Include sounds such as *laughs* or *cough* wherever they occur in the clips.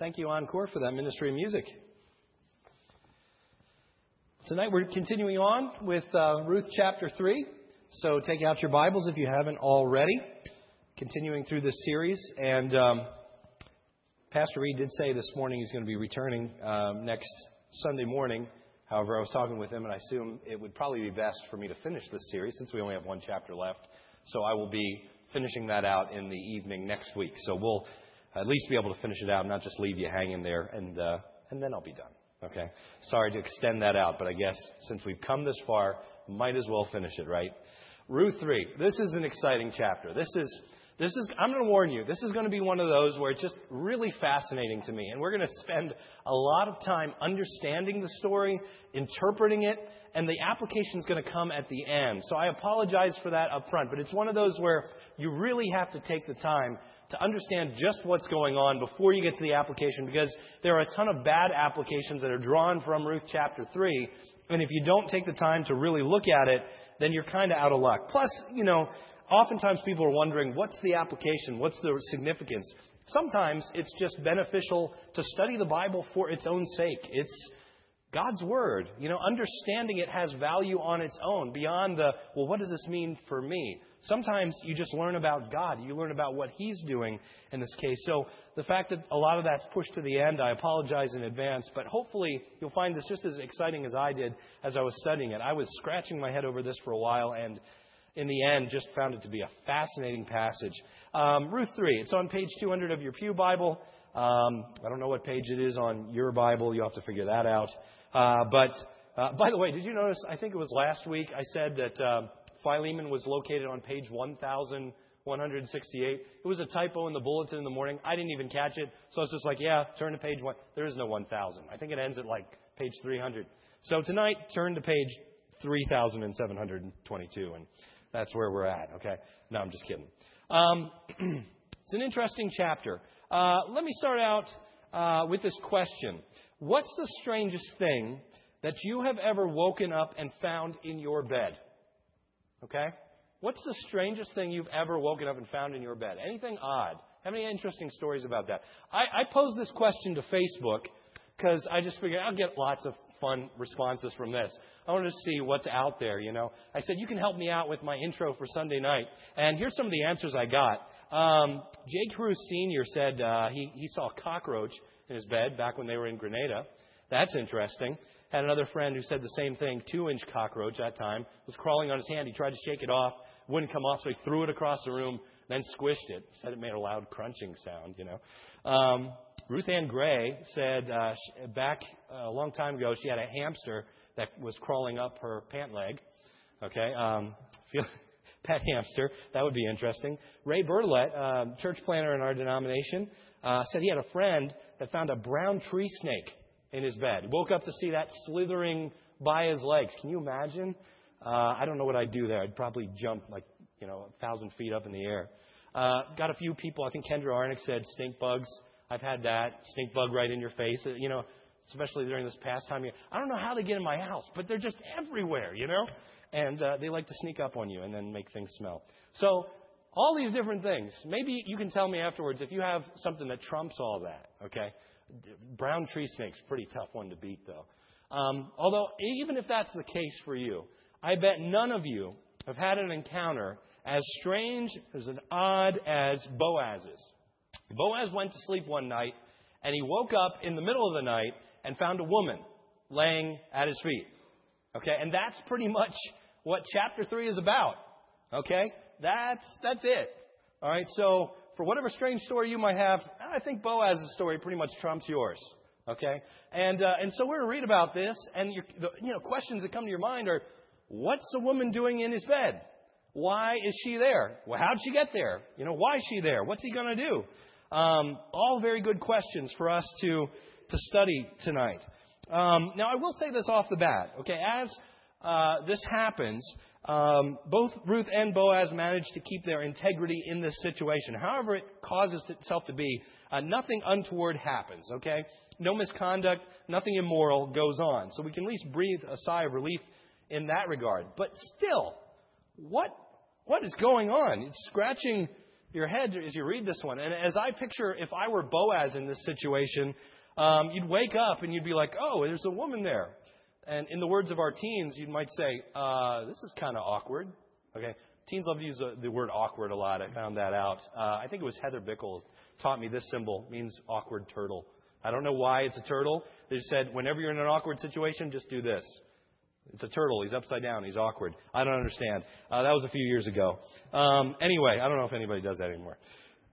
Thank you, Encore, for that ministry of music. Tonight we're continuing on with uh, Ruth chapter 3. So take out your Bibles if you haven't already. Continuing through this series. And um, Pastor Reed did say this morning he's going to be returning um, next Sunday morning. However, I was talking with him, and I assume it would probably be best for me to finish this series since we only have one chapter left. So I will be finishing that out in the evening next week. So we'll at least be able to finish it out, not just leave you hanging there, and uh, and then I'll be done. Okay. Sorry to extend that out, but I guess since we've come this far, might as well finish it, right? Ruth three. This is an exciting chapter. This is this is, I'm going to warn you, this is going to be one of those where it's just really fascinating to me. And we're going to spend a lot of time understanding the story, interpreting it, and the application is going to come at the end. So I apologize for that up front, but it's one of those where you really have to take the time to understand just what's going on before you get to the application because there are a ton of bad applications that are drawn from Ruth chapter 3. And if you don't take the time to really look at it, then you're kind of out of luck. Plus, you know, oftentimes people are wondering what's the application? What's the significance? Sometimes it's just beneficial to study the Bible for its own sake. It's God's Word. You know, understanding it has value on its own beyond the, well, what does this mean for me? Sometimes you just learn about God. You learn about what He's doing in this case. So the fact that a lot of that's pushed to the end, I apologize in advance, but hopefully you'll find this just as exciting as I did as I was studying it. I was scratching my head over this for a while and in the end, just found it to be a fascinating passage. Um, Ruth 3, it's on page 200 of your Pew Bible. Um, I don't know what page it is on your Bible. You'll have to figure that out. Uh, but uh, by the way, did you notice? I think it was last week I said that uh, Philemon was located on page 1168. It was a typo in the bulletin in the morning. I didn't even catch it. So I was just like, yeah, turn to page 1. There is no 1000. I think it ends at like page 300. So tonight, turn to page 3722. And that's where we're at, okay? No, I'm just kidding. Um, *clears throat* it's an interesting chapter. Uh, let me start out uh, with this question What's the strangest thing that you have ever woken up and found in your bed? Okay? What's the strangest thing you've ever woken up and found in your bed? Anything odd? Have any interesting stories about that? I, I posed this question to Facebook because I just figured I'll get lots of fun responses from this. I wanted to see what's out there, you know. I said, you can help me out with my intro for Sunday night. And here's some of the answers I got. Um, Jake Cruz Sr. said uh, he, he saw a cockroach in his bed back when they were in Grenada. That's interesting. Had another friend who said the same thing, two inch cockroach that time, was crawling on his hand. He tried to shake it off, wouldn't come off, so he threw it across the room, then squished it. Said it made a loud crunching sound, you know. Um, Ruth Ann Gray said uh, back uh, a long time ago she had a hamster that was crawling up her pant leg. Okay, um, *laughs* feel, pet hamster. That would be interesting. Ray Bertolet, uh, church planter in our denomination, uh, said he had a friend that found a brown tree snake in his bed. Woke up to see that slithering by his legs. Can you imagine? Uh, I don't know what I'd do there. I'd probably jump like you know a thousand feet up in the air. Uh, got a few people. I think Kendra Arnick said stink bugs. I've had that stink bug right in your face. You know, especially during this past time. I don't know how they get in my house, but they're just everywhere. You know, and uh, they like to sneak up on you and then make things smell. So all these different things. Maybe you can tell me afterwards if you have something that trumps all that, okay? Brown tree snake's pretty tough one to beat, though. Um, although, even if that's the case for you, I bet none of you have had an encounter as strange, as an odd as Boaz's. Boaz went to sleep one night, and he woke up in the middle of the night and found a woman laying at his feet. Okay, and that's pretty much what chapter 3 is about. Okay? That's, that's it. All right, so for whatever strange story you might have, I think Boaz's story pretty much trumps yours. Okay? And, uh, and so we're going to read about this, and the you know, questions that come to your mind are what's a woman doing in his bed? Why is she there? Well, how'd she get there? You know, why is she there? What's he going to do? Um, all very good questions for us to, to study tonight. Um, now, I will say this off the bat. Okay, as uh, this happens, um, both Ruth and Boaz managed to keep their integrity in this situation. However, it causes itself to be, uh, nothing untoward happens, okay? No misconduct, nothing immoral goes on. So we can at least breathe a sigh of relief in that regard. But still, what, what is going on? It's scratching your head as you read this one. And as I picture, if I were Boaz in this situation, um, you'd wake up and you'd be like, oh, there's a woman there. And in the words of our teens, you might say, uh, this is kind of awkward. Okay? Teens love to use the, word awkward a lot. I found that out. Uh, I think it was Heather Bickle taught me this symbol means awkward turtle. I don't know why it's a turtle. They just said, whenever you're in an awkward situation, just do this. It's a turtle. He's upside down. He's awkward. I don't understand. Uh, that was a few years ago. Um, anyway, I don't know if anybody does that anymore.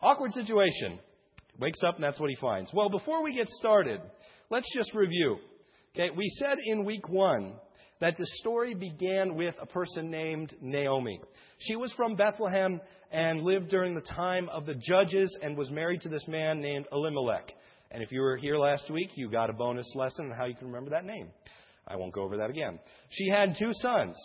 Awkward situation. Wakes up and that's what he finds. Well, before we get started, let's just review. Okay, we said in week one that the story began with a person named Naomi. She was from Bethlehem and lived during the time of the judges and was married to this man named Elimelech. And if you were here last week, you got a bonus lesson on how you can remember that name. I won't go over that again. She had two sons.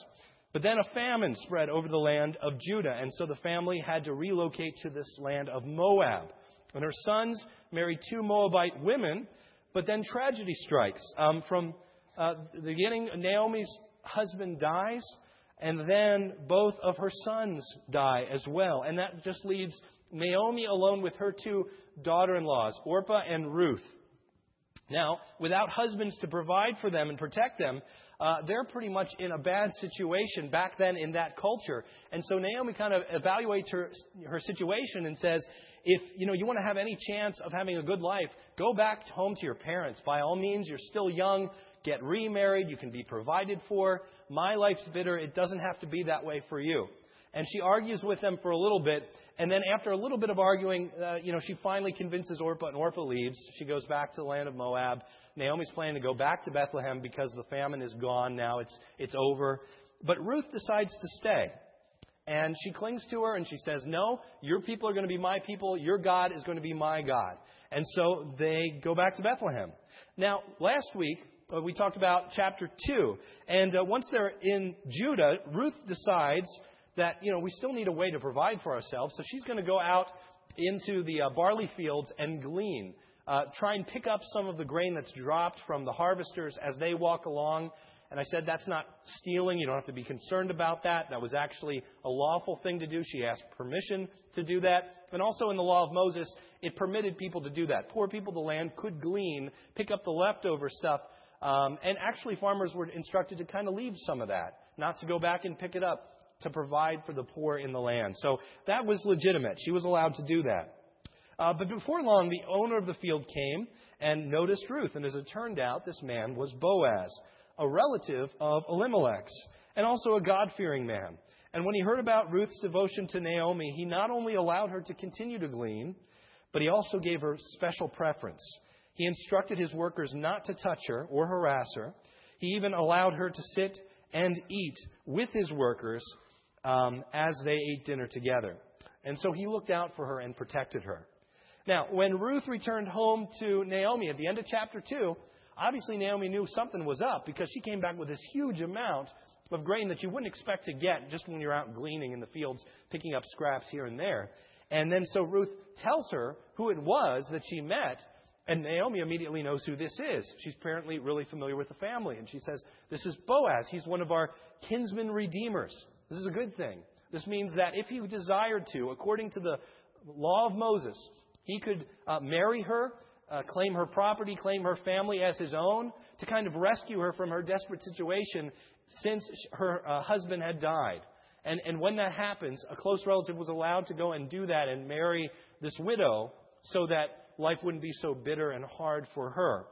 But then a famine spread over the land of Judah, and so the family had to relocate to this land of Moab. And her sons married two Moabite women, but then tragedy strikes. Um, from uh, the beginning, Naomi's husband dies, and then both of her sons die as well. And that just leaves Naomi alone with her two daughter in laws, Orpah and Ruth. Now, without husbands to provide for them and protect them, uh, they're pretty much in a bad situation back then in that culture. And so Naomi kind of evaluates her, her situation and says, if you know you want to have any chance of having a good life, go back home to your parents. By all means, you're still young. Get remarried. You can be provided for. My life's bitter. It doesn't have to be that way for you. And she argues with them for a little bit, and then after a little bit of arguing, uh, you know, she finally convinces Orpah, and Orpah leaves. She goes back to the land of Moab. Naomi's planning to go back to Bethlehem because the famine is gone now. It's, it's over. But Ruth decides to stay. And she clings to her and she says, No, your people are going to be my people. Your God is going to be my God. And so they go back to Bethlehem. Now, last week, uh, we talked about chapter 2. And uh, once they're in Judah, Ruth decides that, you know, we still need a way to provide for ourselves. So she's going to go out into the uh, barley fields and glean. Uh, try and pick up some of the grain that's dropped from the harvesters as they walk along. And I said, that's not stealing. You don't have to be concerned about that. That was actually a lawful thing to do. She asked permission to do that. And also in the law of Moses, it permitted people to do that. Poor people the land could glean, pick up the leftover stuff. Um, and actually, farmers were instructed to kind of leave some of that, not to go back and pick it up to provide for the poor in the land. So that was legitimate. She was allowed to do that. Uh, but before long, the owner of the field came and noticed Ruth. And as it turned out, this man was Boaz, a relative of Elimelech's, and also a God fearing man. And when he heard about Ruth's devotion to Naomi, he not only allowed her to continue to glean, but he also gave her special preference. He instructed his workers not to touch her or harass her. He even allowed her to sit and eat with his workers um, as they ate dinner together. And so he looked out for her and protected her. Now, when Ruth returned home to Naomi at the end of chapter 2, obviously Naomi knew something was up because she came back with this huge amount of grain that you wouldn't expect to get just when you're out gleaning in the fields, picking up scraps here and there. And then so Ruth tells her who it was that she met, and Naomi immediately knows who this is. She's apparently really familiar with the family. And she says, This is Boaz. He's one of our kinsman redeemers. This is a good thing. This means that if he desired to, according to the law of Moses, he could uh, marry her, uh, claim her property, claim her family as his own, to kind of rescue her from her desperate situation since her uh, husband had died. And, and when that happens, a close relative was allowed to go and do that and marry this widow so that life wouldn't be so bitter and hard for her.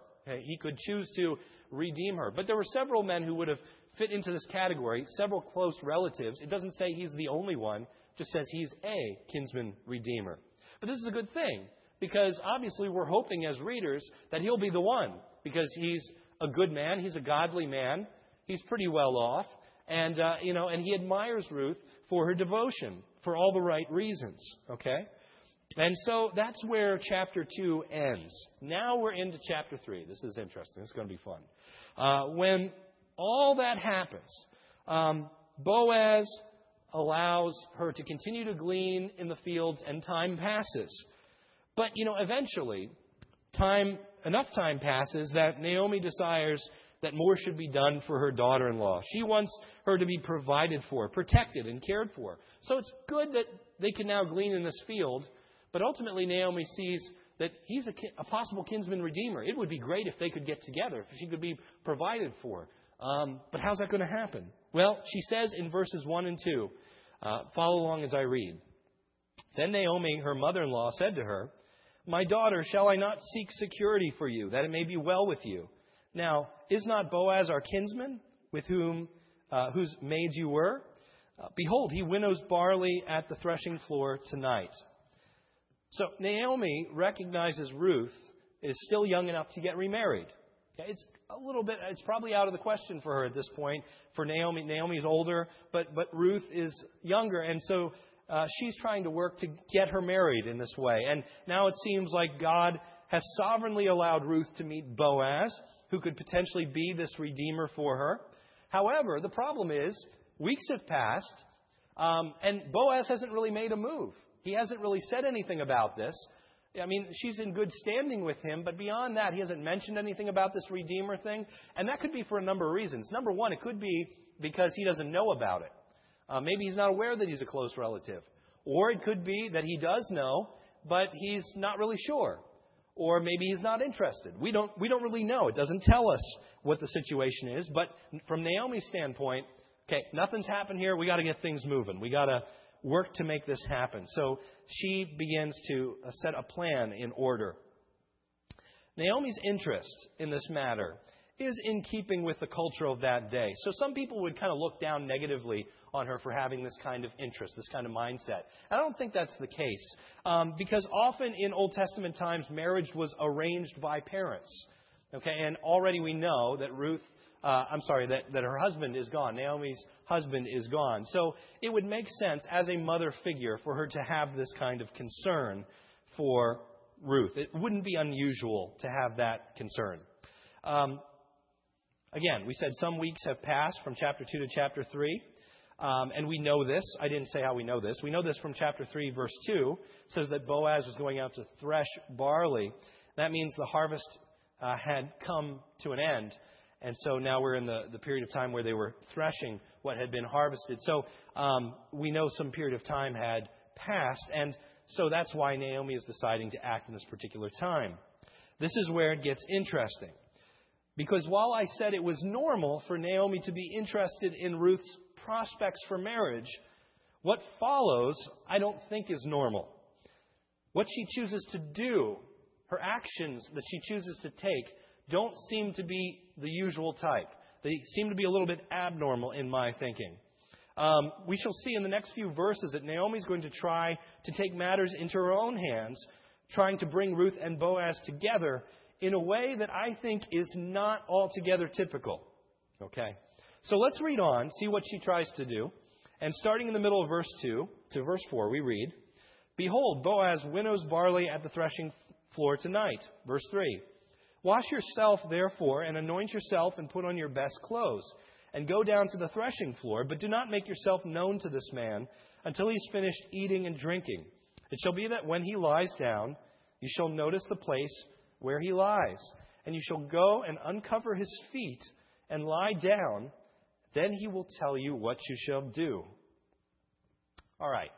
He could choose to redeem her. But there were several men who would have fit into this category, several close relatives. It doesn't say he's the only one, just says he's a kinsman redeemer. But this is a good thing because obviously we're hoping as readers that he'll be the one because he's a good man, he's a godly man, he's pretty well off, and uh, you know, and he admires Ruth for her devotion for all the right reasons. Okay. And so that's where chapter 2 ends. Now we're into chapter 3. This is interesting. It's going to be fun. Uh, when all that happens, um, Boaz allows her to continue to glean in the fields, and time passes. But, you know, eventually, time enough time passes that Naomi desires that more should be done for her daughter in law. She wants her to be provided for, protected, and cared for. So it's good that they can now glean in this field, but ultimately Naomi sees that he's a, a possible kinsman redeemer. It would be great if they could get together, if she could be provided for. Um, but how's that going to happen? Well, she says in verses 1 and 2, uh, follow along as I read. Then Naomi, her mother in law, said to her, My daughter, shall I not seek security for you, that it may be well with you? Now, is not Boaz our kinsman, with whom uh, whose maids you were? Uh, behold, he winnows barley at the threshing floor tonight. So Naomi recognizes Ruth is still young enough to get remarried. It's a little bit. It's probably out of the question for her at this point. For Naomi, Naomi is older, but but Ruth is younger, and so uh, she's trying to work to get her married in this way. And now it seems like God has sovereignly allowed Ruth to meet Boaz, who could potentially be this redeemer for her. However, the problem is, weeks have passed, um, and Boaz hasn't really made a move. He hasn't really said anything about this. I mean, she's in good standing with him, but beyond that, he hasn't mentioned anything about this Redeemer thing. And that could be for a number of reasons. Number one, it could be because he doesn't know about it. Uh, maybe he's not aware that he's a close relative. Or it could be that he does know, but he's not really sure or maybe he's not interested. We don't, we don't really know. It doesn't tell us what the situation is. But from Naomi's standpoint, okay, nothing's happened here. We got to get things moving. We got to work to make this happen. So she begins to uh, set a plan in order. Naomi's interest in this matter is in keeping with the culture of that day. So some people would kind of look down negatively on her for having this kind of interest, this kind of mindset. I don't think that's the case. Um, because often in Old Testament times, marriage was arranged by parents. Okay, and already we know that Ruth, uh, I'm sorry, that, that her husband is gone. Naomi's husband is gone. So it would make sense as a mother figure for her to have this kind of concern for Ruth. It wouldn't be unusual to have that concern. Um, again, we said some weeks have passed from chapter 2 to chapter 3. Um, and we know this. I didn't say how we know this. We know this from chapter 3, verse 2. It says that Boaz was going out to thresh barley. That means the harvest uh, had come to an end. And so now we're in the, the period of time where they were threshing what had been harvested. So um, we know some period of time had passed. And so that's why Naomi is deciding to act in this particular time. This is where it gets interesting. Because while I said it was normal for Naomi to be interested in Ruth's prospects for marriage, what follows, I don't think is normal. What she chooses to do, her actions that she chooses to take, don't seem to be the usual type. They seem to be a little bit abnormal in my thinking. Um, we shall see in the next few verses that Naomi's going to try to take matters into her own hands, trying to bring Ruth and Boaz together in a way that I think is not altogether typical. Okay? So let's read on, see what she tries to do. And starting in the middle of verse 2 to verse 4, we read Behold, Boaz winnows barley at the threshing floor tonight. Verse 3 Wash yourself, therefore, and anoint yourself, and put on your best clothes, and go down to the threshing floor, but do not make yourself known to this man until he's finished eating and drinking. It shall be that when he lies down, you shall notice the place where he lies, and you shall go and uncover his feet and lie down then he will tell you what you shall do. All right.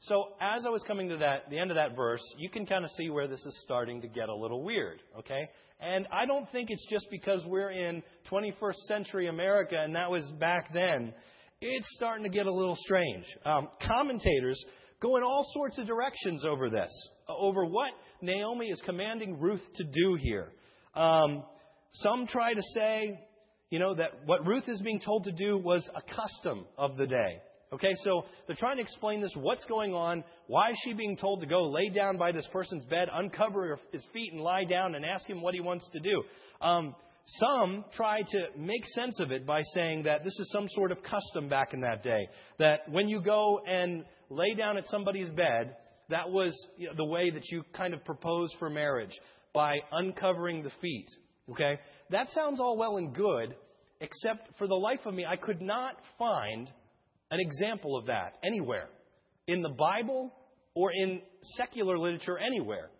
So as I was coming to that, the end of that verse, you can kind of see where this is starting to get a little weird, okay? And I don't think it's just because we're in 21st century America and that was back then. It's starting to get a little strange. Um, commentators go in all sorts of directions over this, over what Naomi is commanding Ruth to do here. Um, some try to say you know, that what Ruth is being told to do was a custom of the day. Okay, so they're trying to explain this. What's going on? Why is she being told to go lay down by this person's bed, uncover his feet, and lie down and ask him what he wants to do? Um, some try to make sense of it by saying that this is some sort of custom back in that day. That when you go and lay down at somebody's bed, that was you know, the way that you kind of proposed for marriage by uncovering the feet. Okay? That sounds all well and good, except for the life of me, I could not find an example of that anywhere in the Bible or in secular literature anywhere.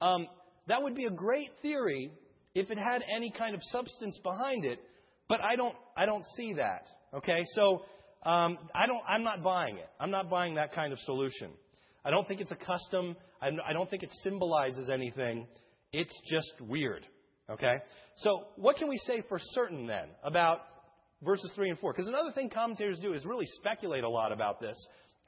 Um, that would be a great theory if it had any kind of substance behind it, But I don't, I don't see that. Okay, so um, I don't, I'm not buying it. I'm not buying that kind of solution. I don't think it's a custom. I don't think it symbolizes anything. It's just weird. Okay? So, what can we say for certain then about verses 3 and 4? Because another thing commentators do is really speculate a lot about this.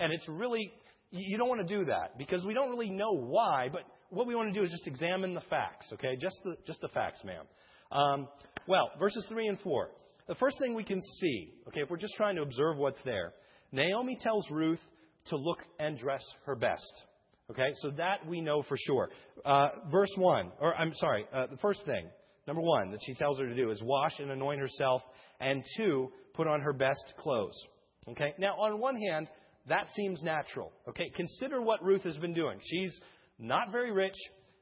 And it's really, you don't want to do that because we don't really know why, but what we want to do is just examine the facts, okay? Just the, just the facts, ma'am. Um, well, verses 3 and 4. The first thing we can see, okay, if we're just trying to observe what's there, Naomi tells Ruth to look and dress her best. Okay, so that we know for sure. Uh, verse 1, or I'm sorry, uh, the first thing, number one, that she tells her to do is wash and anoint herself, and two, put on her best clothes. Okay, now on one hand, that seems natural. Okay, consider what Ruth has been doing. She's not very rich.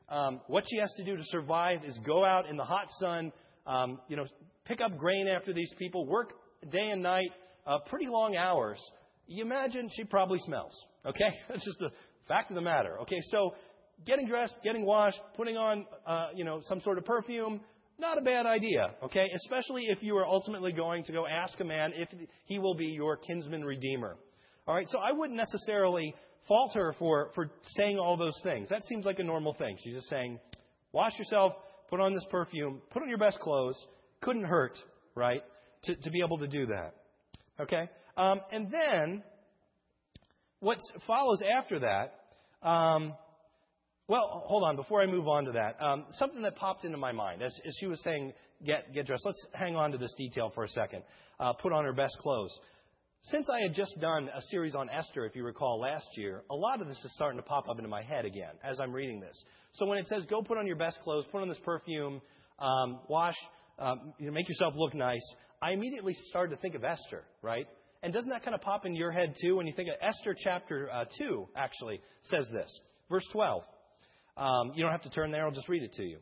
Um, what she has to do to survive is go out in the hot sun, um, you know, pick up grain after these people, work day and night, uh, pretty long hours. You imagine she probably smells. Okay, *laughs* that's just the fact of the matter. Okay, so getting dressed, getting washed, putting on, uh, you know, some sort of perfume, not a bad idea. Okay, especially if you are ultimately going to go ask a man if he will be your kinsman redeemer. All right, so I wouldn't necessarily fault her for, for saying all those things. That seems like a normal thing. She's just saying, wash yourself, put on this perfume, put on your best clothes. Couldn't hurt, right, to, to be able to do that. Okay? Um, and then, what follows after that, um, well, hold on, before I move on to that, um, something that popped into my mind as, as she was saying, get, get dressed. Let's hang on to this detail for a second. Uh, put on her best clothes. Since I had just done a series on Esther, if you recall last year, a lot of this is starting to pop up into my head again as I'm reading this. So when it says, go put on your best clothes, put on this perfume, um, wash, um, you know, make yourself look nice, I immediately started to think of Esther, right? And doesn't that kind of pop into your head too when you think of Esther chapter uh, 2 actually says this? Verse 12. Um, you don't have to turn there, I'll just read it to you.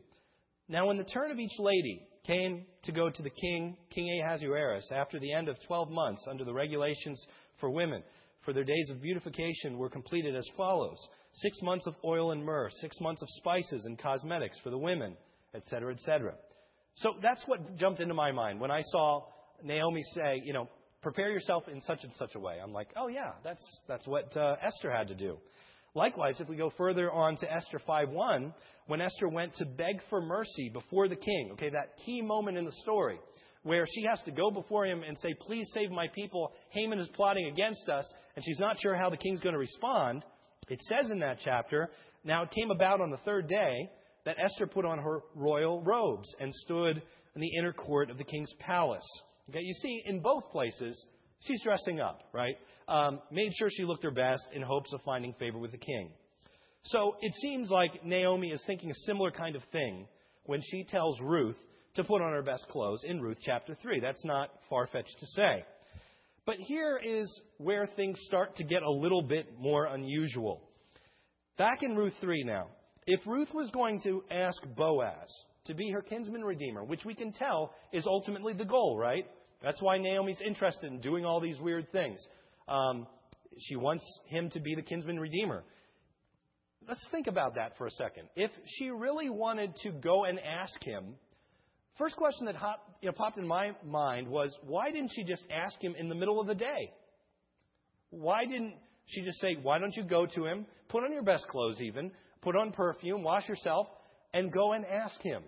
Now, when the turn of each lady came to go to the king, King Ahasuerus, after the end of 12 months under the regulations for women, for their days of beautification were completed as follows six months of oil and myrrh, six months of spices and cosmetics for the women, etc., etc. So that's what jumped into my mind when I saw Naomi say, you know, prepare yourself in such and such a way. I'm like, oh yeah, that's that's what uh, Esther had to do. Likewise, if we go further on to Esther 5:1, when Esther went to beg for mercy before the king, okay, that key moment in the story where she has to go before him and say, "Please save my people. Haman is plotting against us," and she's not sure how the king's going to respond. It says in that chapter, now it came about on the third day that Esther put on her royal robes and stood in the inner court of the king's palace. Okay, you see, in both places, she's dressing up, right? Um, made sure she looked her best in hopes of finding favor with the king. So it seems like Naomi is thinking a similar kind of thing when she tells Ruth to put on her best clothes in Ruth chapter 3. That's not far fetched to say. But here is where things start to get a little bit more unusual. Back in Ruth 3 now, if Ruth was going to ask Boaz to be her kinsman redeemer, which we can tell is ultimately the goal, right? That's why Naomi's interested in doing all these weird things. Um, she wants him to be the kinsman redeemer. Let's think about that for a second. If she really wanted to go and ask him, first question that hop, you know, popped in my mind was, why didn't she just ask him in the middle of the day? Why didn't she just say, why don't you go to him, put on your best clothes even, put on perfume, wash yourself, and go and ask him?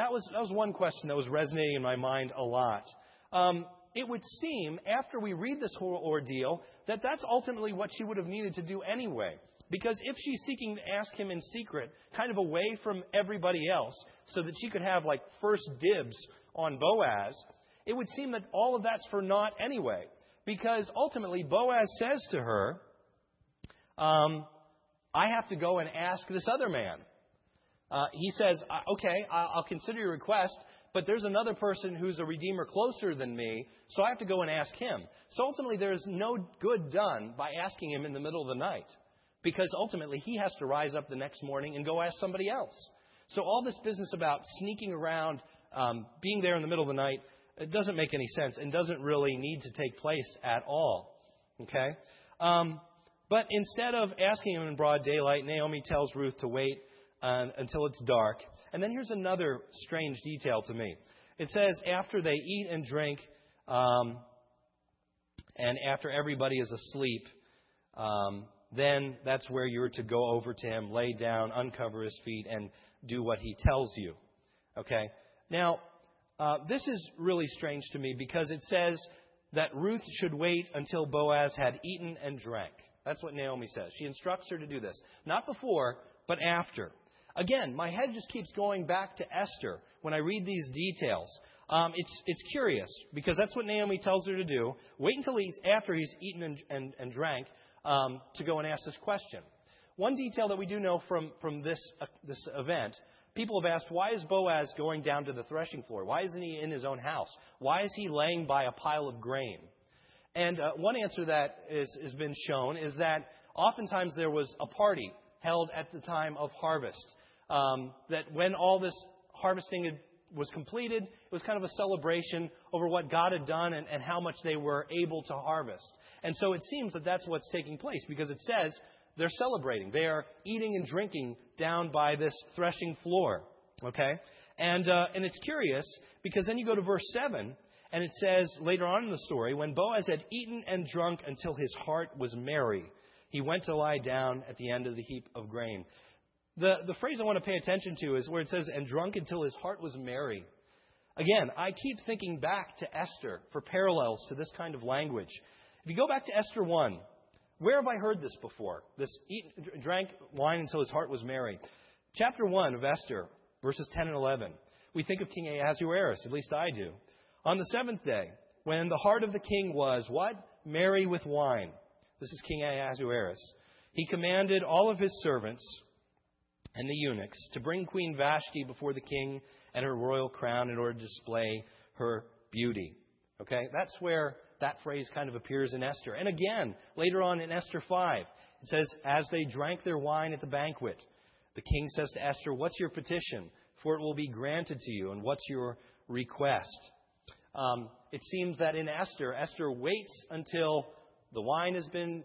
That was, that was one question that was resonating in my mind a lot. Um, it would seem, after we read this whole ordeal, that that's ultimately what she would have needed to do anyway. Because if she's seeking to ask him in secret, kind of away from everybody else, so that she could have like first dibs on Boaz, it would seem that all of that's for naught anyway. Because ultimately, Boaz says to her, um, I have to go and ask this other man. Uh, he says, Okay, I'll consider your request, but there's another person who's a redeemer closer than me, so I have to go and ask him. So ultimately, there is no good done by asking him in the middle of the night, because ultimately he has to rise up the next morning and go ask somebody else. So all this business about sneaking around, um, being there in the middle of the night, it doesn't make any sense and doesn't really need to take place at all. Okay? Um, but instead of asking him in broad daylight, Naomi tells Ruth to wait uh, until it's dark. And then here's another strange detail to me. It says, after they eat and drink, um, and after everybody is asleep, um, then that's where you're to go over to him, lay down, uncover his feet, and do what he tells you. Okay? Now, uh, this is really strange to me because it says that Ruth should wait until Boaz had eaten and drank. That's what Naomi says. She instructs her to do this. Not before, but after. Again, my head just keeps going back to Esther when I read these details. Um, it's, it's curious because that's what Naomi tells her to do. Wait until he's after he's eaten and, and, and drank um, to go and ask this question. One detail that we do know from, from this, uh, this event people have asked, why is Boaz going down to the threshing floor? Why isn't he in his own house? Why is he laying by a pile of grain? And uh, one answer that is, has been shown is that oftentimes there was a party held at the time of harvest. Um, that when all this harvesting had, was completed, it was kind of a celebration over what God had done and, and how much they were able to harvest. And so it seems that that's what's taking place because it says they're celebrating. They are eating and drinking down by this threshing floor. Okay? And, uh, and it's curious because then you go to verse 7 and it says later on in the story, when Boaz had eaten and drunk until his heart was merry, he went to lie down at the end of the heap of grain. The, the phrase I want to pay attention to is where it says, and drunk until his heart was merry. Again, I keep thinking back to Esther for parallels to this kind of language. If you go back to Esther 1, where have I heard this before? This eat, drank wine until his heart was merry. Chapter 1 of Esther, verses 10 and 11. We think of King Ahasuerus, at least I do. On the seventh day, when the heart of the king was what? Merry with wine. This is King Ahasuerus. He commanded all of his servants and the eunuchs to bring Queen Vashti before the king and her royal crown in order to display her beauty. Okay? That's where that phrase kind of appears in Esther. And again, later on in Esther 5, it says, As they drank their wine at the banquet, the king says to Esther, What's your petition? For it will be granted to you. And what's your request? Um, it seems that in Esther, Esther waits until the wine has been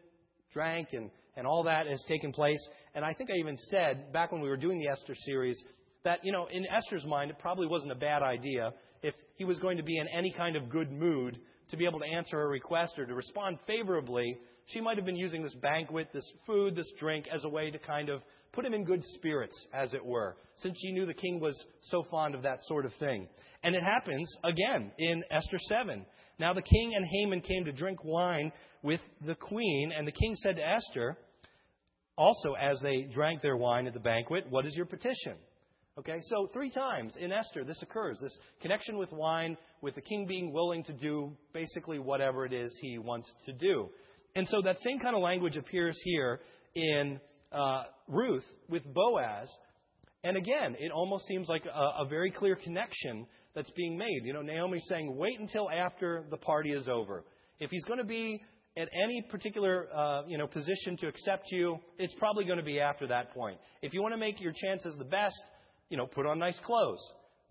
drank and, and all that has taken place. And I think I even said back when we were doing the Esther series that, you know, in Esther's mind, it probably wasn't a bad idea if he was going to be in any kind of good mood to be able to answer her request or to respond favorably. She might have been using this banquet, this food, this drink as a way to kind of put him in good spirits, as it were, since she knew the king was so fond of that sort of thing. And it happens again in Esther 7. Now the king and Haman came to drink wine with the queen, and the king said to Esther, also as they drank their wine at the banquet, What is your petition? Okay, so three times in Esther this occurs this connection with wine, with the king being willing to do basically whatever it is he wants to do. And so that same kind of language appears here in uh, Ruth with Boaz. And again, it almost seems like a, a very clear connection that's being made. You know, Naomi's saying, wait until after the party is over. If he's going to be at any particular uh, you know, position to accept you, it's probably going to be after that point. If you want to make your chances the best, you know, put on nice clothes,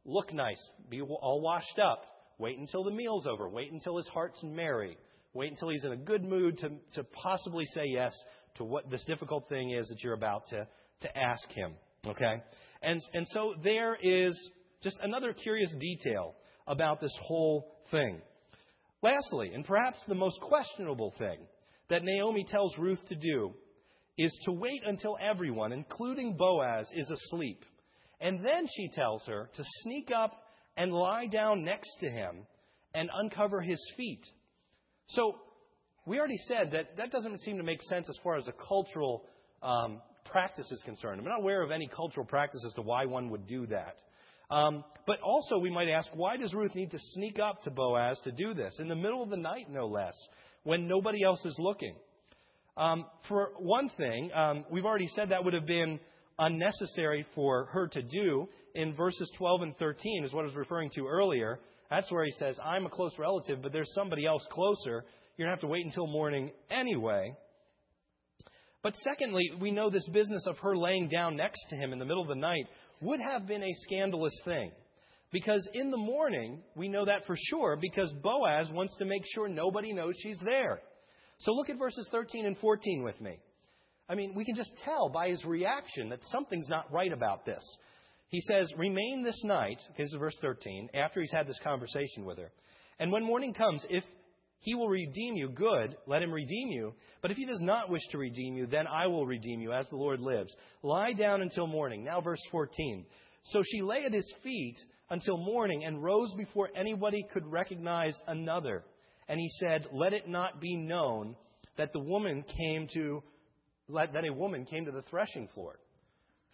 look nice, be all washed up, wait until the meal's over, wait until his heart's merry, wait until he's in a good mood to, to possibly say yes to what this difficult thing is that you're about to, to ask him. Okay? And, and so there is just another curious detail about this whole thing. Lastly, and perhaps the most questionable thing that Naomi tells Ruth to do is to wait until everyone, including Boaz, is asleep. And then she tells her to sneak up and lie down next to him and uncover his feet. So we already said that that doesn't seem to make sense as far as a cultural um, practice is concerned. I'm not aware of any cultural practice as to why one would do that. Um, but also, we might ask, why does Ruth need to sneak up to Boaz to do this? In the middle of the night, no less, when nobody else is looking. Um, for one thing, um, we've already said that would have been unnecessary for her to do. In verses 12 and 13 is what I was referring to earlier. That's where he says, I'm a close relative, but there's somebody else closer. You're going to have to wait until morning anyway. But secondly, we know this business of her laying down next to him in the middle of the night would have been a scandalous thing. Because in the morning, we know that for sure, because Boaz wants to make sure nobody knows she's there. So look at verses 13 and 14 with me. I mean, we can just tell by his reaction that something's not right about this. He says, Remain this night, this is verse 13, after he's had this conversation with her. And when morning comes, if he will redeem you, good, let him redeem you. But if he does not wish to redeem you, then I will redeem you, as the Lord lives. Lie down until morning. Now, verse 14. So she lay at his feet until morning and rose before anybody could recognize another. And he said, Let it not be known that the woman came to that a woman came to the threshing floor.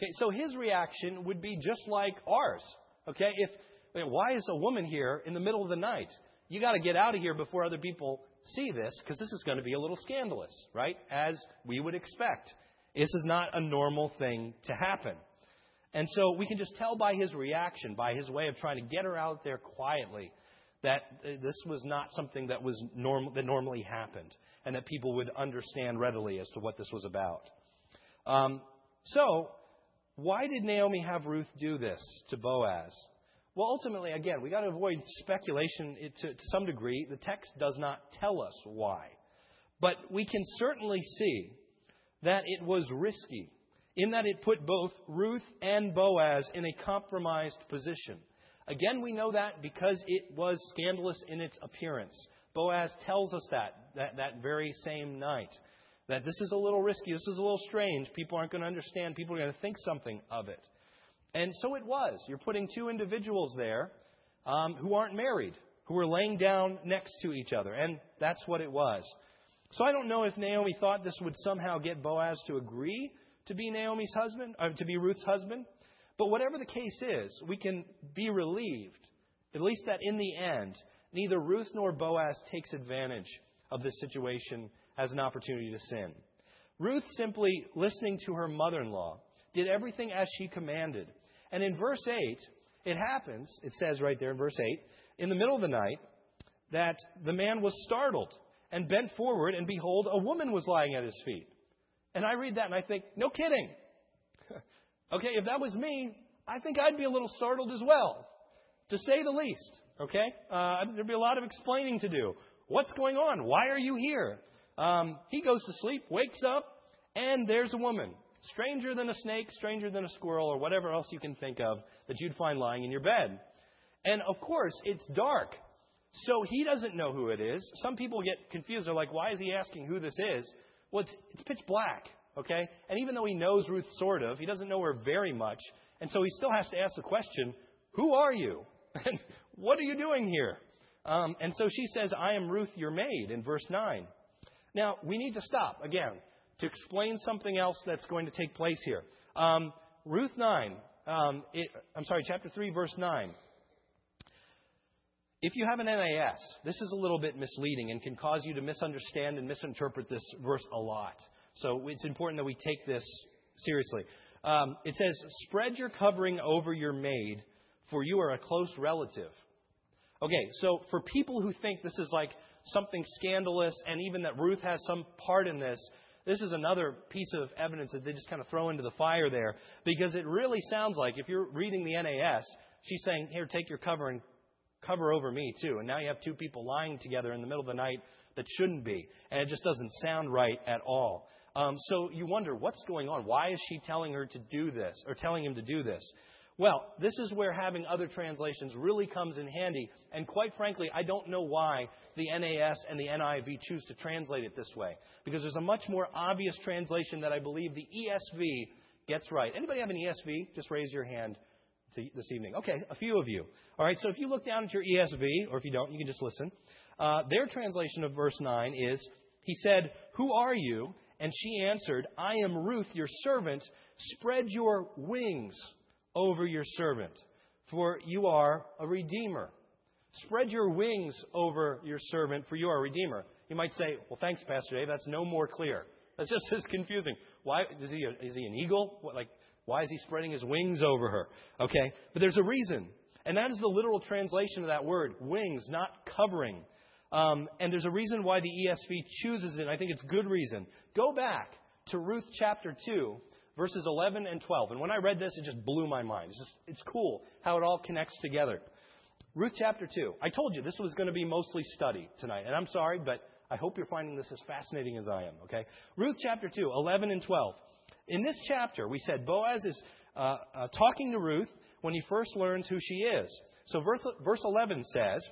Okay, so his reaction would be just like ours. Okay, if why is a woman here in the middle of the night? You got to get out of here before other people see this because this is going to be a little scandalous, right? As we would expect. This is not a normal thing to happen. And so we can just tell by his reaction, by his way of trying to get her out there quietly, that this was not something that was norm- that normally happened, and that people would understand readily as to what this was about. Um, so, why did Naomi have Ruth do this to Boaz? Well, ultimately, again, we got to avoid speculation eh, to, to some degree. The text does not tell us why, but we can certainly see that it was risky in that it put both Ruth and Boaz in a compromised position. Again, we know that because it was scandalous in its appearance. Boaz tells us that, that, that very same night. That this is a little risky, this is a little strange. People aren't going to understand, people are going to think something of it. And so it was. You're putting two individuals there um, who aren't married, who are laying down next to each other. And that's what it was. So I don't know if Naomi thought this would somehow get Boaz to agree to be Naomi's husband, or uh, to be Ruth's husband. But whatever the case is, we can be relieved, at least that in the end, neither Ruth nor Boaz takes advantage of this situation as an opportunity to sin. Ruth simply listening to her mother in law did everything as she commanded. And in verse 8, it happens, it says right there in verse 8, in the middle of the night, that the man was startled and bent forward, and behold, a woman was lying at his feet. And I read that and I think, no kidding. *laughs* okay, if that was me, I think I'd be a little startled as well, to say the least. Okay? Uh, there'd be a lot of explaining to do. What's going on? Why are you here? Um, he goes to sleep, wakes up, and there's a woman. Stranger than a snake, stranger than a squirrel, or whatever else you can think of that you'd find lying in your bed. And of course, it's dark. So he doesn't know who it is. Some people get confused. They're like, why is he asking who this is? Well, it's, it's pitch black, okay? And even though he knows Ruth sort of, he doesn't know her very much. And so he still has to ask the question, Who are you? *laughs* And what are you doing here? Um, and so she says, I am Ruth, your maid, in verse 9. Now, we need to stop, again, to explain something else that's going to take place here. Um, Ruth 9, um, it, I'm sorry, chapter 3, verse 9. If you have an NAS, this is a little bit misleading and can cause you to misunderstand and misinterpret this verse a lot. So it's important that we take this seriously. Um, it says, Spread your covering over your maid, for you are a close relative. Okay, so for people who think this is like something scandalous and even that Ruth has some part in this, this is another piece of evidence that they just kind of throw into the fire there because it really sounds like if you're reading the NAS, she's saying, Here, take your cover and cover over me too. And now you have two people lying together in the middle of the night that shouldn't be. And it just doesn't sound right at all. Um, so you wonder, what's going on? Why is she telling her to do this, or telling him to do this? Well, this is where having other translations really comes in handy. And quite frankly, I don't know why the NAS and the NIV choose to translate it this way. Because there's a much more obvious translation that I believe the ESV gets right. Anybody have an ESV? Just raise your hand this evening. Okay, a few of you. All right, so if you look down at your ESV, or if you don't, you can just listen. Uh, their translation of verse 9 is He said, Who are you? And she answered, I am Ruth, your servant. Spread your wings over your servant, for you are a redeemer. Spread your wings over your servant, for you are a redeemer. You might say, Well, thanks, Pastor Dave. That's no more clear. That's just as confusing. Why is he? A, is he an eagle? What, like why is he spreading his wings over her? Okay? But there's a reason. And that is the literal translation of that word wings, not covering. Um, and there's a reason why the ESV chooses it, I think it's good reason. Go back to Ruth chapter 2, verses 11 and 12. And when I read this, it just blew my mind. It's, just, it's cool how it all connects together. Ruth chapter 2. I told you this was going to be mostly study tonight. And I'm sorry, but I hope you're finding this as fascinating as I am, okay? Ruth chapter 2, 11 and 12. In this chapter, we said Boaz is uh, uh, talking to Ruth, when he first learns who she is. So verse, verse 11 says,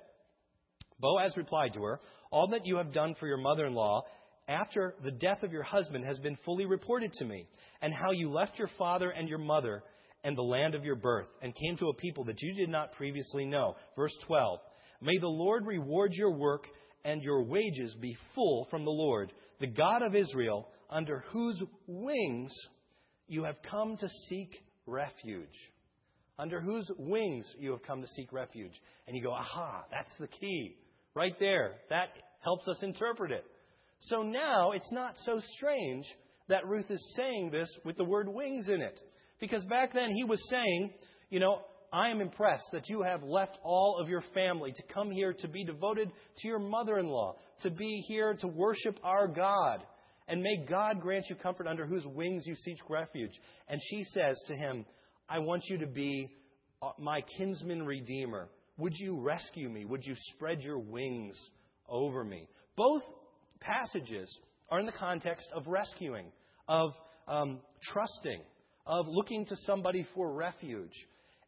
Boaz replied to her, All that you have done for your mother in law after the death of your husband has been fully reported to me, and how you left your father and your mother and the land of your birth, and came to a people that you did not previously know. Verse 12 May the Lord reward your work, and your wages be full from the Lord, the God of Israel, under whose wings you have come to seek refuge. Under whose wings you have come to seek refuge. And you go, aha, that's the key. Right there. That helps us interpret it. So now it's not so strange that Ruth is saying this with the word wings in it. Because back then he was saying, you know, I am impressed that you have left all of your family to come here to be devoted to your mother in law, to be here to worship our God. And may God grant you comfort under whose wings you seek refuge. And she says to him, I want you to be uh, my kinsman redeemer. Would you rescue me? Would you spread your wings over me? Both passages are in the context of rescuing, of um, trusting, of looking to somebody for refuge.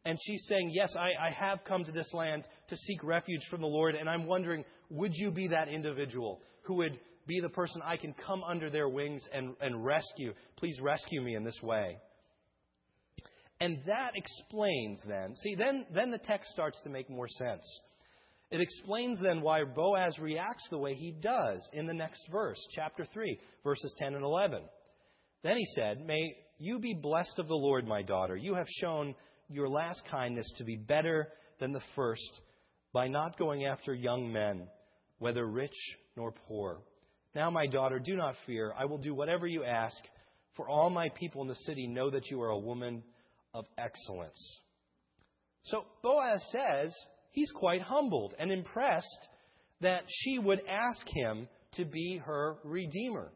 And she's saying, Yes, I, I, have come to this land to seek refuge from the Lord, and I'm wondering, would you be that individual who would be the person I can come under their wings and, and rescue? Please rescue me in this way. And that explains then, see, then, then the text starts to make more sense. It explains then why Boaz reacts the way he does in the next verse, chapter 3, verses 10 and 11. Then he said, May you be blessed of the Lord, my daughter. You have shown your last kindness to be better than the first by not going after young men, whether rich nor poor. Now, my daughter, do not fear. I will do whatever you ask, for all my people in the city know that you are a woman of excellence. So Boaz says he's quite humbled and impressed that she would ask him to be her redeemer.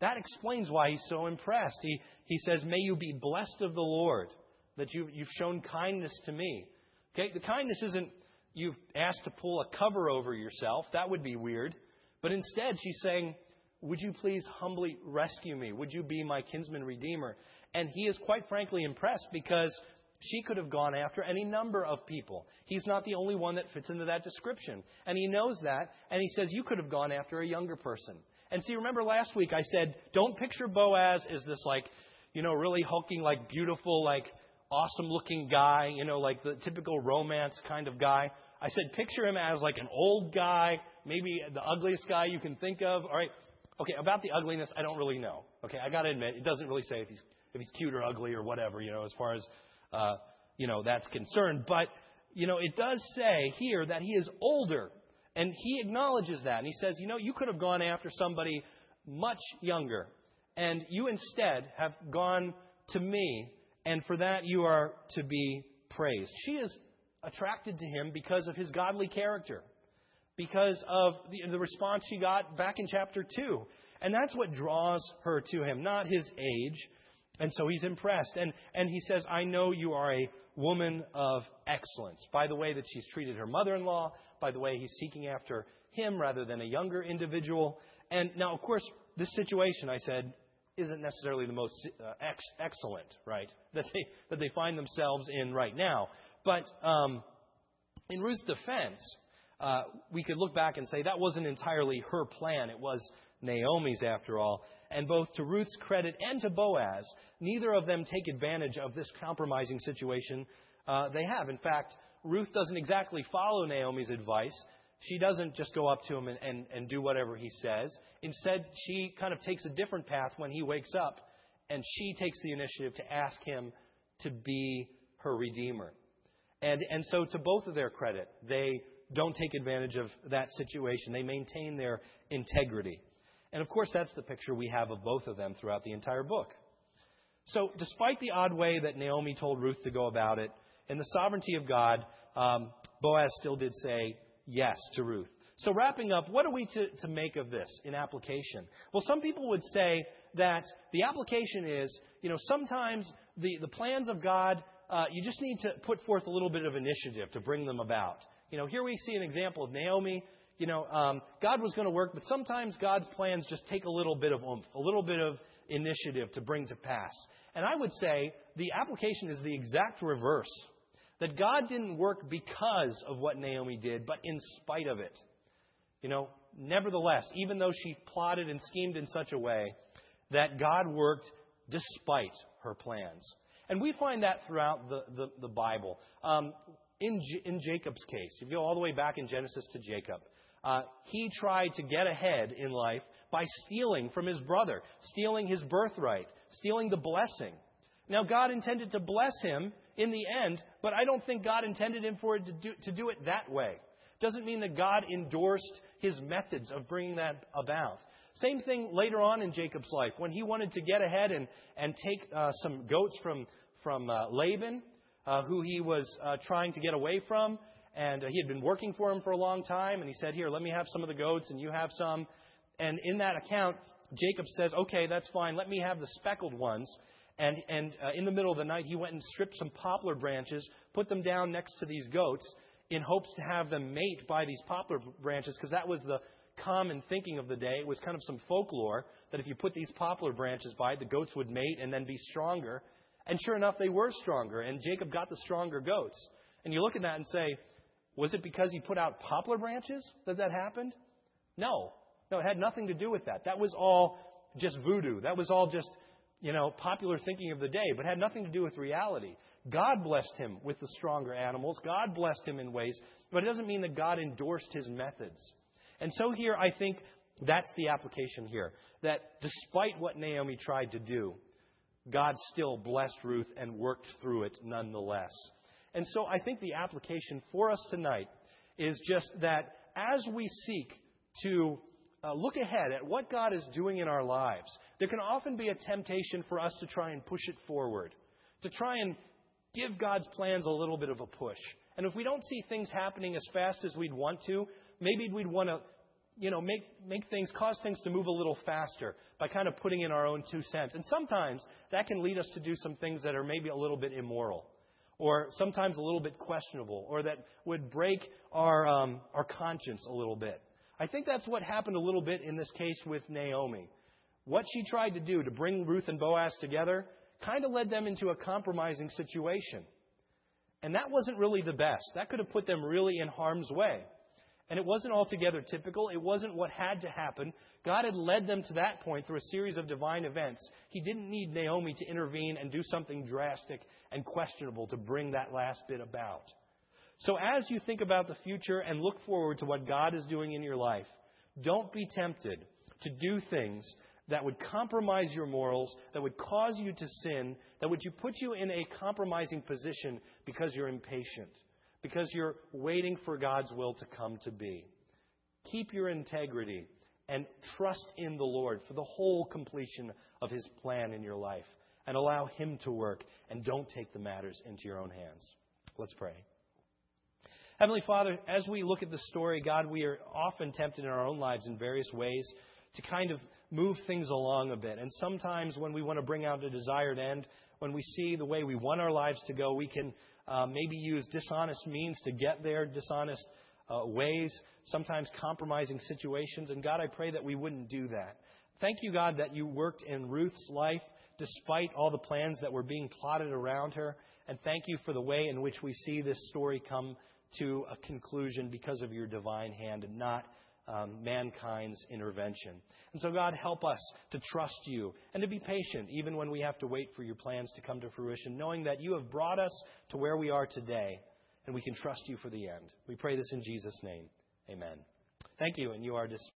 That explains why he's so impressed. He, he says, May you be blessed of the Lord, that you, you've shown kindness to me. Okay, the kindness isn't you've asked to pull a cover over yourself. That would be weird. But instead, she's saying, Would you please humbly rescue me? Would you be my kinsman redeemer? And he is quite frankly impressed because she could have gone after any number of people. He's not the only one that fits into that description. And he knows that. And he says, You could have gone after a younger person. And see, remember last week I said, Don't picture Boaz as this, like, you know, really hulking, like, beautiful, like, awesome looking guy, you know, like the typical romance kind of guy. I said, Picture him as, like, an old guy, maybe the ugliest guy you can think of. All right. Okay, about the ugliness, I don't really know. Okay, I got to admit, it doesn't really say if he's if he's cute or ugly or whatever, you know, as far as, uh, you know, that's concerned. But, you know, it does say here that he is older. And he acknowledges that. And he says, you know, you could have gone after somebody much younger. And you instead have gone to me. And for that you are to be praised. She is attracted to him because of his godly character. Because of the, the response she got back in chapter 2. And that's what draws her to him, not his age, and so he's impressed. And, and he says, I know you are a woman of excellence. By the way that she's treated her mother in law, by the way he's seeking after him rather than a younger individual. And now, of course, this situation, I said, isn't necessarily the most uh, ex- excellent, right, *laughs* that they, that they find themselves in right now. But um, in Ruth's defense, uh, we could look back and say that wasn't entirely her plan. It was Naomi's, after all. And both to Ruth's credit and to Boaz, neither of them take advantage of this compromising situation uh, they have. In fact, Ruth doesn't exactly follow Naomi's advice. She doesn't just go up to him and, and, and do whatever he says. Instead, she kind of takes a different path when he wakes up, and she takes the initiative to ask him to be her redeemer. And, and so, to both of their credit, they don't take advantage of that situation. They maintain their integrity. And of course, that's the picture we have of both of them throughout the entire book. So, despite the odd way that Naomi told Ruth to go about it, in the sovereignty of God, um, Boaz still did say yes to Ruth. So, wrapping up, what are we to, to make of this in application? Well, some people would say that the application is, you know, sometimes the, the plans of God, uh, you just need to put forth a little bit of initiative to bring them about. You know, here we see an example of Naomi you know, um, God was going to work, but sometimes God's plans just take a little bit of oomph, a little bit of initiative to bring to pass. And I would say the application is the exact reverse. That God didn't work because of what Naomi did, but in spite of it. You know, nevertheless, even though she plotted and schemed in such a way that God worked despite her plans. And we find that throughout the, the, the Bible. Um, in, J- in Jacob's case, if you go all the way back in Genesis to Jacob, uh, he tried to get ahead in life by stealing from his brother, stealing his birthright, stealing the blessing. Now, God intended to bless him in the end, but I don't think God intended him for it to do, to do it that way. Doesn't mean that God endorsed his methods of bringing that about. Same thing later on in Jacob's life when he wanted to get ahead and, and take uh, some goats from, from uh, Laban, uh, who he was uh, trying to get away from. And uh, he had been working for him for a long time. And he said, Here, let me have some of the goats, and you have some. And in that account, Jacob says, Okay, that's fine. Let me have the speckled ones. And, and uh, in the middle of the night, he went and stripped some poplar branches, put them down next to these goats in hopes to have them mate by these poplar branches, because that was the common thinking of the day. It was kind of some folklore that if you put these poplar branches by the goats would mate and then be stronger. And sure enough, they were stronger, and Jacob got the stronger goats. And you look at that and say, was it because he put out poplar branches that that happened? No. No, it had nothing to do with that. That was all just voodoo. That was all just, you know, popular thinking of the day, but had nothing to do with reality. God blessed him with the stronger animals. God blessed him in ways, but it doesn't mean that God endorsed his methods. And so here, I think that's the application here. That despite what Naomi tried to do, God still blessed Ruth and worked through it nonetheless. And so I think the application for us tonight is just that as we seek to uh, look ahead at what God is doing in our lives, there can often be a temptation for us to try and push it forward, to try and give God's plans a little bit of a push. And if we don't see things happening as fast as we'd want to, maybe we'd want to, you know, make, make things, cause things to move a little faster by kind of putting in our own two cents. And sometimes that can lead us to do some things that are maybe a little bit immoral or sometimes a little bit questionable or that would break our, um, our conscience a little bit. I think that's what happened a little bit in this case with Naomi. What she tried to do to bring Ruth and Boaz together kind of led them into a compromising situation. And that wasn't really the best. That could have put them really in harm's way. And it wasn't altogether typical. It wasn't what had to happen. God had led them to that point through a series of divine events. He didn't need Naomi to intervene and do something drastic and questionable to bring that last bit about. So as you think about the future and look forward to what God is doing in your life, don't be tempted to do things that would compromise your morals, that would cause you to sin, that would put you in a compromising position because you're impatient, because you're waiting for God's will to come to be. Keep your integrity and trust in the Lord for the whole completion of His plan in your life and allow Him to work and don't take the matters into your own hands. Let's pray. Heavenly Father, as we look at the story, God, we are often tempted in our own lives in various ways to kind of move things along a bit. And sometimes when we want to bring out a desired end, when we see the way we want our lives to go, we can uh, maybe use dishonest means to get there, dishonest uh, ways, sometimes compromising situations. And God, I pray that we wouldn't do that. Thank you, God, that you worked in Ruth's life despite all the plans that were being plotted around her. And thank you for the way in which we see this story come to a conclusion because of your divine hand and not um, mankind's intervention. And so, God, help us to trust you and to be patient even when we have to wait for your plans to come to fruition, knowing that you have brought us to where we are today and we can trust you for the end. We pray this in Jesus' name. Amen. Thank you, and you are dismissed.